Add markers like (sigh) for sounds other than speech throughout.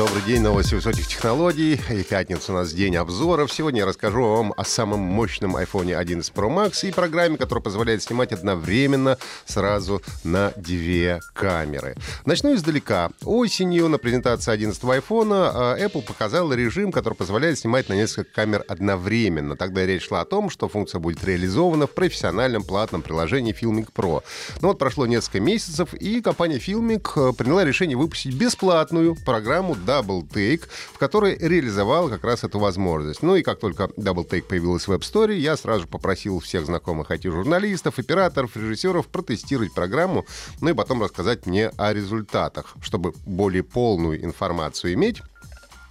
Добрый день, новости высоких технологий. И пятница у нас день обзоров. Сегодня я расскажу вам о самом мощном iPhone 11 Pro Max и программе, которая позволяет снимать одновременно сразу на две камеры. Начну издалека. Осенью на презентации 11 iPhone а, Apple показал режим, который позволяет снимать на несколько камер одновременно. Тогда речь шла о том, что функция будет реализована в профессиональном платном приложении Filmic Pro. Но вот прошло несколько месяцев, и компания Filmic э, приняла решение выпустить бесплатную программу Double Take, в которой реализовал как раз эту возможность. Ну и как только Double Take появилась в App Store, я сразу попросил всех знакомых IT-журналистов, операторов, режиссеров протестировать программу, ну и потом рассказать мне о результатах, чтобы более полную информацию иметь.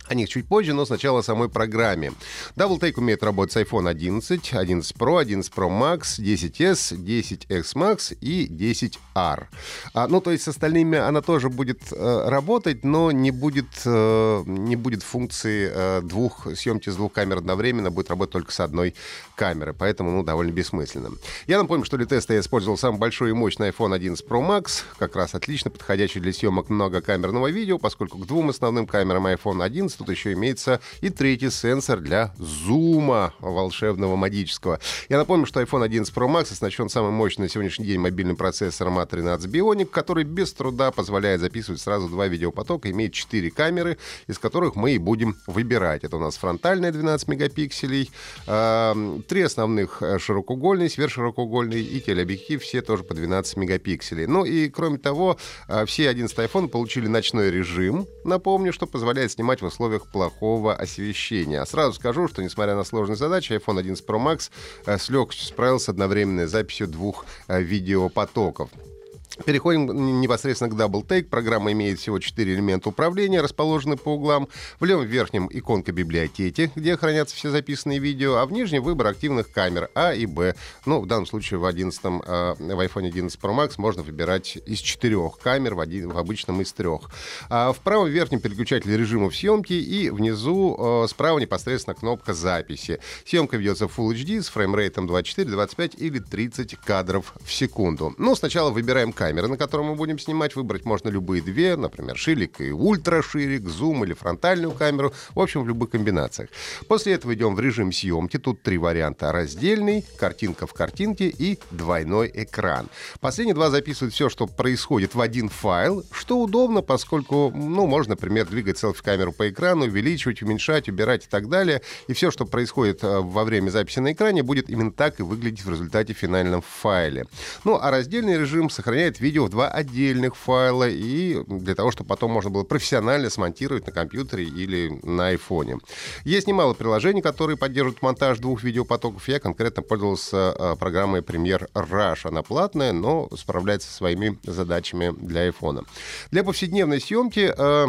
О них чуть позже, но сначала о самой программе. Double Take умеет работать с iPhone 11, 11 Pro, 11 Pro Max, 10s, 10x Max и 10R. А, ну, то есть с остальными она тоже будет э, работать, но не будет, э, не будет функции э, двух, съемки с двух камер одновременно, будет работать только с одной камеры, поэтому, ну, довольно бессмысленно. Я напомню, что для теста я использовал самый большой и мощный iPhone 11 Pro Max, как раз отлично подходящий для съемок многокамерного видео, поскольку к двум основным камерам iPhone 11 тут еще имеется и третий сенсор для зума волшебного, магического. Я напомню, что iPhone 11 Pro Max оснащен самым мощным на сегодняшний день мобильным процессором A13 Bionic, который без труда позволяет записывать сразу два видеопотока, имеет четыре камеры, из которых мы и будем выбирать. Это у нас фронтальная 12 мегапикселей, три основных э, широкоугольные, сверхширокоугольные и телеобъектив, все тоже по 12 мегапикселей. Ну и кроме того, э, все 11 iPhone получили ночной режим, напомню, что позволяет снимать в условиях условиях плохого освещения. Сразу скажу, что несмотря на сложные задачи, iPhone 11 Pro Max э, с легкостью справился одновременной записью двух э, видеопотоков. Переходим непосредственно к Double Take. Программа имеет всего 4 элемента управления, расположенные по углам. В левом верхнем иконка библиотеки, где хранятся все записанные видео, а в нижнем выбор активных камер А и Б. Ну, в данном случае в 11 э, в iPhone 11 Pro Max можно выбирать из четырех камер, в, один, в обычном из трех. А в правом верхнем переключатель режимов съемки и внизу э, справа непосредственно кнопка записи. Съемка ведется в Full HD с фреймрейтом 24, 25 или 30 кадров в секунду. Ну, сначала выбираем камеру камеры, на котором мы будем снимать. Выбрать можно любые две, например, ширик и ультраширик, зум или фронтальную камеру. В общем, в любых комбинациях. После этого идем в режим съемки. Тут три варианта. Раздельный, картинка в картинке и двойной экран. Последние два записывают все, что происходит в один файл, что удобно, поскольку, ну, можно, например, двигать селфи-камеру по экрану, увеличивать, уменьшать, убирать и так далее. И все, что происходит э, во время записи на экране, будет именно так и выглядеть в результате финальном файле. Ну, а раздельный режим сохраняет видео в два отдельных файла, и для того, чтобы потом можно было профессионально смонтировать на компьютере или на айфоне. Есть немало приложений, которые поддерживают монтаж двух видеопотоков. Я конкретно пользовался э, программой Premiere Rush. Она платная, но справляется со своими задачами для айфона. Для повседневной съемки э,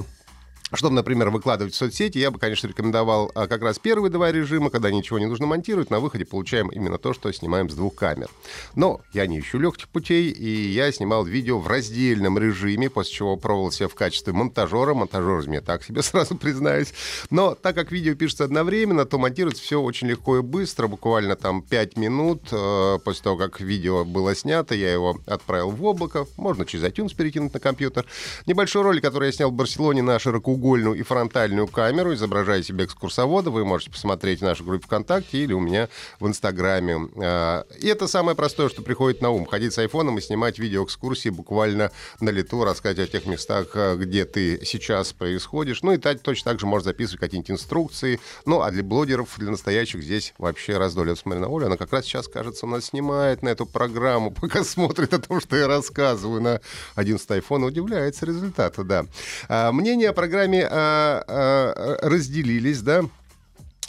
чтобы, например, выкладывать в соцсети, я бы, конечно, рекомендовал а, как раз первые два режима, когда ничего не нужно монтировать, на выходе получаем именно то, что снимаем с двух камер. Но я не ищу легких путей, и я снимал видео в раздельном режиме, после чего пробовал себя в качестве монтажера. Монтажер из меня так себе (laughs) сразу признаюсь. Но так как видео пишется одновременно, то монтируется все очень легко и быстро, буквально там 5 минут э, после того, как видео было снято, я его отправил в облако, можно через iTunes перекинуть на компьютер. Небольшой ролик, который я снял в Барселоне на широкоугольном треугольную и фронтальную камеру, изображая себе экскурсовода. Вы можете посмотреть в нашей группе ВКонтакте или у меня в Инстаграме. А, и это самое простое, что приходит на ум. Ходить с айфоном и снимать видеоэкскурсии буквально на лету, рассказать о тех местах, а, где ты сейчас происходишь. Ну и точно так же можно записывать какие-нибудь инструкции. Ну а для блогеров, для настоящих здесь вообще раздолье. Смотри на Олю, она как раз сейчас, кажется, у нас снимает на эту программу, (laughs) пока смотрит о том, что я рассказываю на 11 iPhone, удивляется результату, да. А, мнение о программе нами а, а, разделились, да,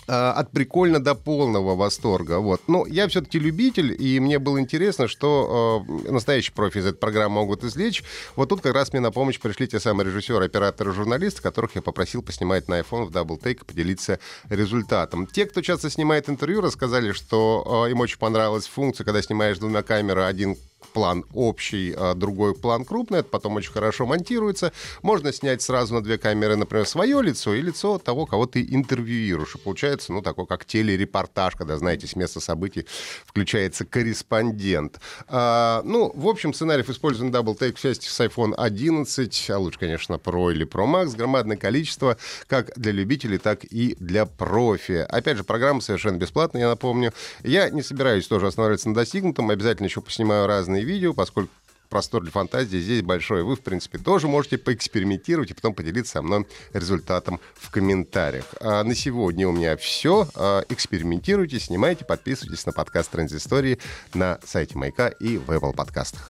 а, от прикольно до полного восторга. Вот. Но я все-таки любитель, и мне было интересно, что э, настоящие профи из этой программы могут извлечь. Вот тут как раз мне на помощь пришли те самые режиссеры, операторы, журналисты, которых я попросил поснимать на iPhone в Take и поделиться результатом. Те, кто часто снимает интервью, рассказали, что э, им очень понравилась функция, когда снимаешь двумя камерами, один план общий, а другой план крупный. Это потом очень хорошо монтируется. Можно снять сразу на две камеры, например, свое лицо и лицо того, кого ты интервьюируешь. И получается, ну, такой как телерепортаж, когда, знаете, с места событий включается корреспондент. А, ну, в общем, сценариев использован Double Take в части с iPhone 11, а лучше, конечно, Pro или Pro Max. Громадное количество, как для любителей, так и для профи. Опять же, программа совершенно бесплатная, я напомню. Я не собираюсь тоже останавливаться на достигнутом, обязательно еще поснимаю разные видео, поскольку простор для фантазии здесь большой. Вы, в принципе, тоже можете поэкспериментировать и потом поделиться со мной результатом в комментариях. А на сегодня у меня все. А, экспериментируйте, снимайте, подписывайтесь на подкаст Транзистории на сайте Майка и в Apple подкастах.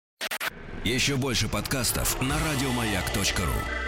Еще больше подкастов на радиомаяк.ру